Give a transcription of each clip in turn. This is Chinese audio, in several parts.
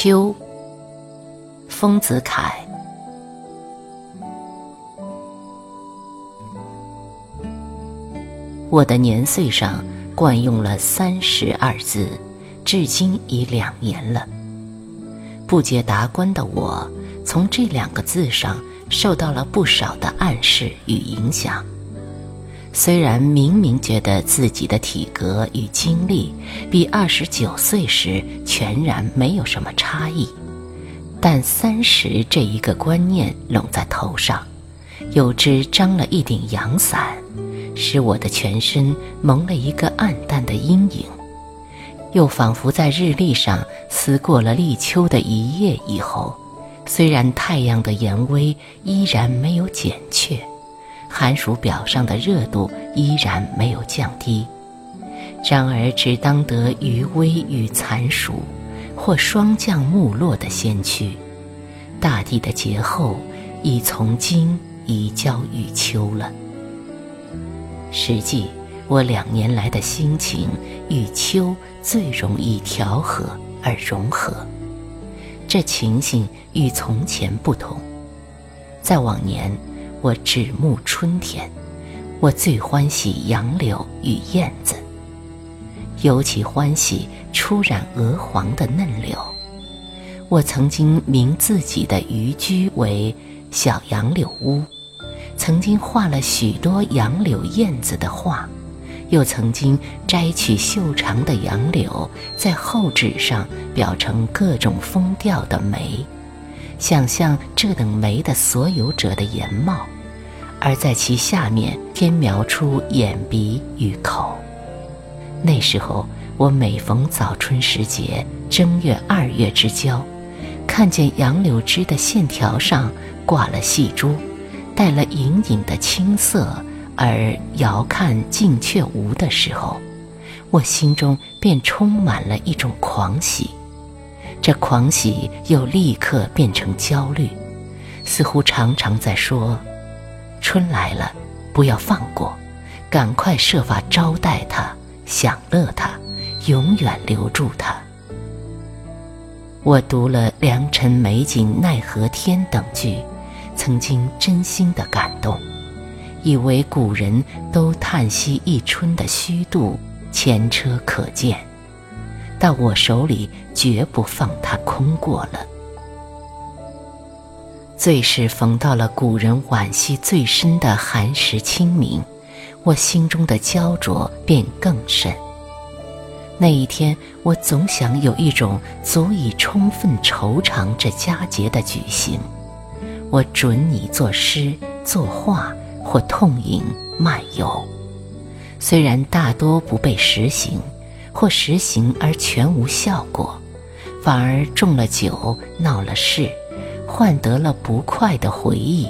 秋，丰子恺。我的年岁上惯用了“三十”二字，至今已两年了。不解达观的我，从这两个字上受到了不少的暗示与影响。虽然明明觉得自己的体格与精力比二十九岁时全然没有什么差异，但三十这一个观念拢在头上，有之张了一顶阳伞，使我的全身蒙了一个暗淡的阴影，又仿佛在日历上撕过了立秋的一夜以后，虽然太阳的炎威依然没有减却。寒暑表上的热度依然没有降低，然而只当得余威与残暑，或霜降木落的先驱，大地的劫后已从今移交于秋了。实际我两年来的心情与秋最容易调和而融合，这情形与从前不同，在往年。我只慕春天，我最欢喜杨柳与燕子，尤其欢喜初染鹅黄的嫩柳。我曾经名自己的渔居为小杨柳屋，曾经画了许多杨柳燕子的画，又曾经摘取秀长的杨柳，在厚纸上裱成各种风调的梅。想象这等梅的所有者的颜貌，而在其下面添描出眼鼻与口。那时候，我每逢早春时节，正月、二月之交，看见杨柳枝的线条上挂了细珠，带了隐隐的青色，而遥看近却无的时候，我心中便充满了一种狂喜。这狂喜又立刻变成焦虑，似乎常常在说：“春来了，不要放过，赶快设法招待他，享乐他，永远留住他。”我读了“良辰美景奈何天”等句，曾经真心的感动，以为古人都叹息一春的虚度，前车可鉴。到我手里，绝不放它空过了。最是逢到了古人惋惜最深的寒食清明，我心中的焦灼便更甚。那一天，我总想有一种足以充分惆怅这佳节的举行。我准你作诗、作画或痛饮漫游，虽然大多不被实行。或实行而全无效果，反而中了酒、闹了事，换得了不快的回忆。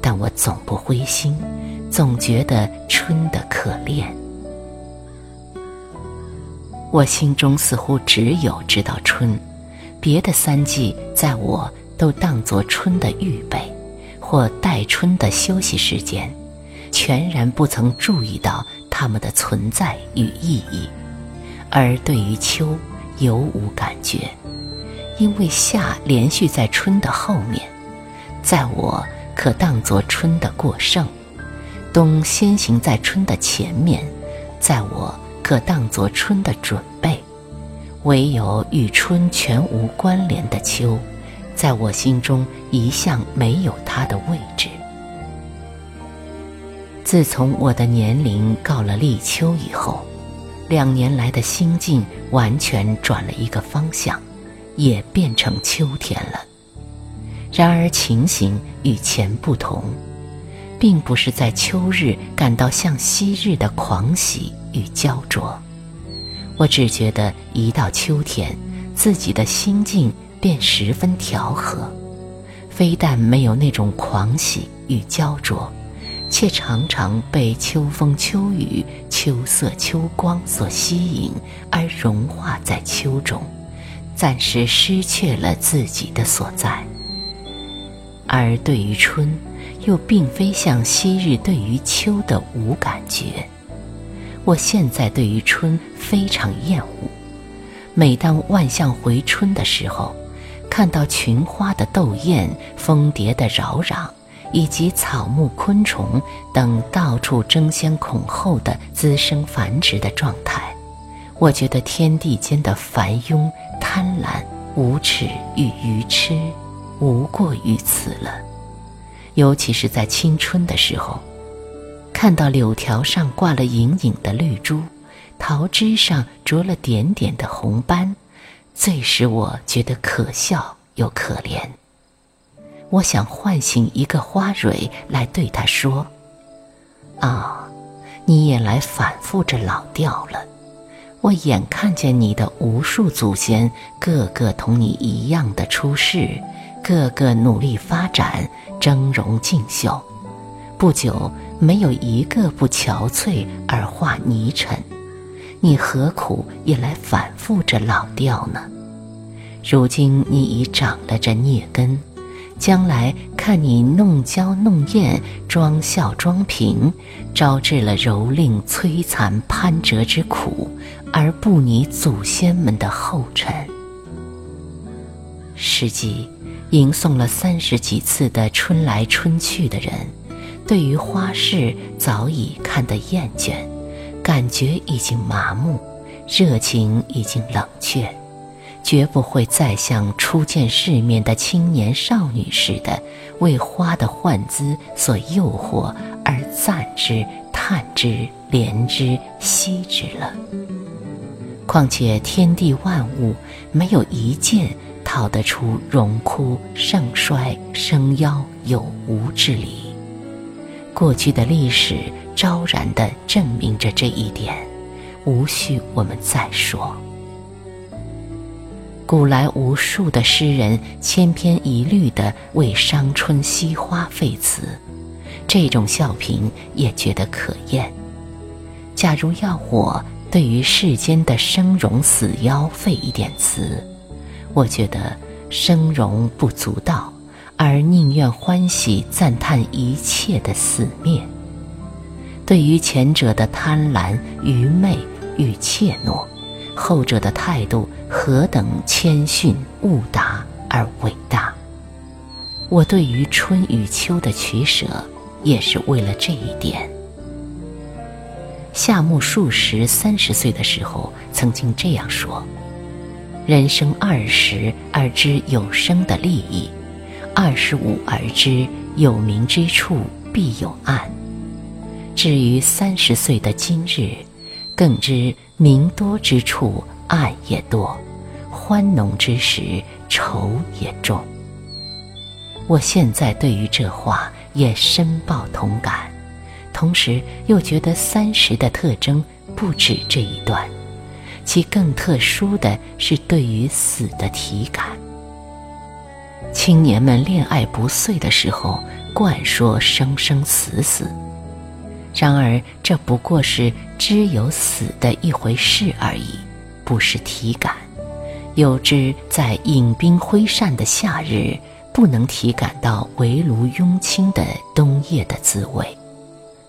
但我总不灰心，总觉得春的可恋。我心中似乎只有知道春，别的三季在我都当作春的预备，或待春的休息时间，全然不曾注意到它们的存在与意义。而对于秋，尤无感觉，因为夏连续在春的后面，在我可当作春的过剩；冬先行在春的前面，在我可当作春的准备；唯有与春全无关联的秋，在我心中一向没有它的位置。自从我的年龄告了立秋以后。两年来的心境完全转了一个方向，也变成秋天了。然而情形与前不同，并不是在秋日感到像昔日的狂喜与焦灼。我只觉得一到秋天，自己的心境便十分调和，非但没有那种狂喜与焦灼。却常常被秋风秋雨、秋色秋光所吸引，而融化在秋中，暂时失去了自己的所在。而对于春，又并非像昔日对于秋的无感觉。我现在对于春非常厌恶，每当万象回春的时候，看到群花的斗艳、蜂蝶的扰攘，以及草木昆虫等到处争先恐后的滋生繁殖的状态，我觉得天地间的繁庸、贪婪、无耻与愚痴，无过于此了。尤其是在青春的时候，看到柳条上挂了隐隐的绿珠。桃枝上着了点点的红斑，最使我觉得可笑又可怜。我想唤醒一个花蕊来对他说：“啊，你也来反复着老调了。我眼看见你的无数祖先，个个同你一样的出世，个个努力发展，峥嵘竞秀，不久没有一个不憔悴而化泥尘。”你何苦也来反复着老调呢？如今你已长了这孽根，将来看你弄娇弄艳、装笑装平，招致了蹂躏、摧残、攀折之苦，而步你祖先们的后尘。实际吟诵了三十几次的春来春去的人，对于花事早已看得厌倦。感觉已经麻木，热情已经冷却，绝不会再像初见世面的青年少女似的，为花的幻姿所诱惑而赞之、叹之、怜之、惜之了。况且天地万物没有一件讨得出荣枯、盛衰、生夭有无之理。过去的历史。昭然地证明着这一点，无需我们再说。古来无数的诗人千篇一律地为伤春惜花废词，这种笑评也觉得可厌。假如要我对于世间的生荣死夭废一点词，我觉得生荣不足道，而宁愿欢喜赞叹一切的死灭。对于前者的贪婪、愚昧与怯懦，后者的态度何等谦逊、悟达而伟大！我对于春与秋的取舍，也是为了这一点。夏目漱石三十岁的时候曾经这样说：“人生二十而知有生的利益，二十五而知有明之处必有暗。”至于三十岁的今日，更知明多之处暗也多，欢浓之时愁也重。我现在对于这话也深抱同感，同时又觉得三十的特征不止这一段，其更特殊的是对于死的体感。青年们恋爱不遂的时候，惯说生生死死。然而，这不过是知有死的一回事而已，不是体感。有知在饮冰挥扇的夏日，不能体感到围炉拥亲的冬夜的滋味；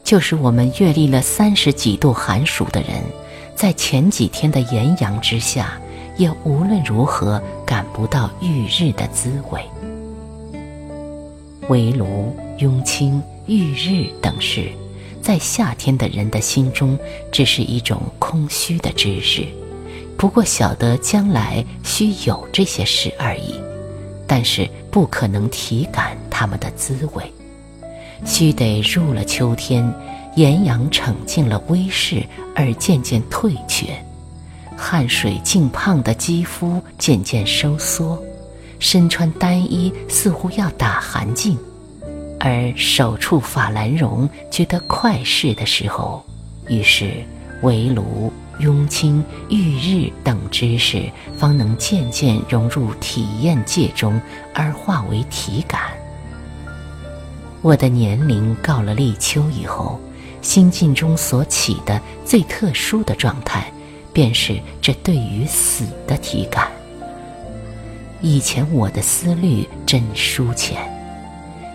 就是我们阅历了三十几度寒暑的人，在前几天的炎阳之下，也无论如何感不到浴日的滋味。围炉、拥亲、浴日等事。在夏天的人的心中，只是一种空虚的知识，不过晓得将来需有这些事而已，但是不可能体感它们的滋味，须得入了秋天，炎阳逞尽了威势而渐渐退却，汗水浸胖的肌肤渐渐收缩，身穿单衣似乎要打寒噤。而手触法兰绒，觉得快适的时候，于是围炉、拥亲、浴日等知识，方能渐渐融入体验界中，而化为体感。我的年龄告了立秋以后，心境中所起的最特殊的状态，便是这对于死的体感。以前我的思虑真疏浅。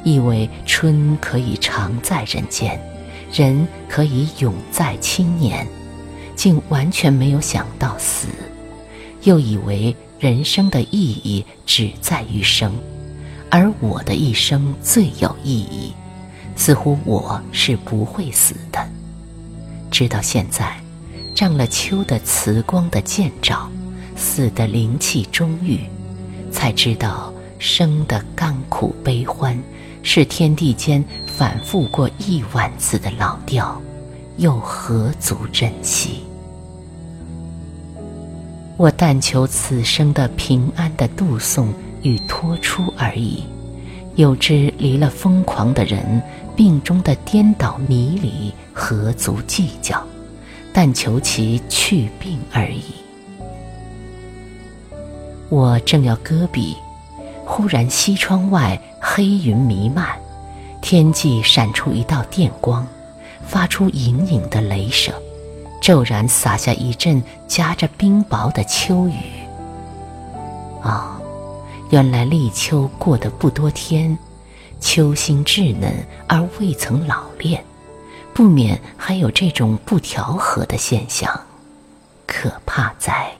以为春可以常在人间，人可以永在青年，竟完全没有想到死，又以为人生的意义只在于生，而我的一生最有意义，似乎我是不会死的。直到现在，仗了秋的慈光的见照，死的灵气终愈，才知道生的甘苦悲欢，是天地间反复过亿万次的老调，又何足珍惜？我但求此生的平安的度送与托出而已。有知离了疯狂的人，病中的颠倒迷离，何足计较？但求其去病而已。我正要搁笔，忽然西窗外黑云弥漫，天际闪出一道电光，发出隐隐的雷声。骤然洒下一阵夹着冰雹的秋雨。啊，原来立秋过得不多天，秋心稚嫩而未曾老练，不免还有这种不调和的现象，可怕哉！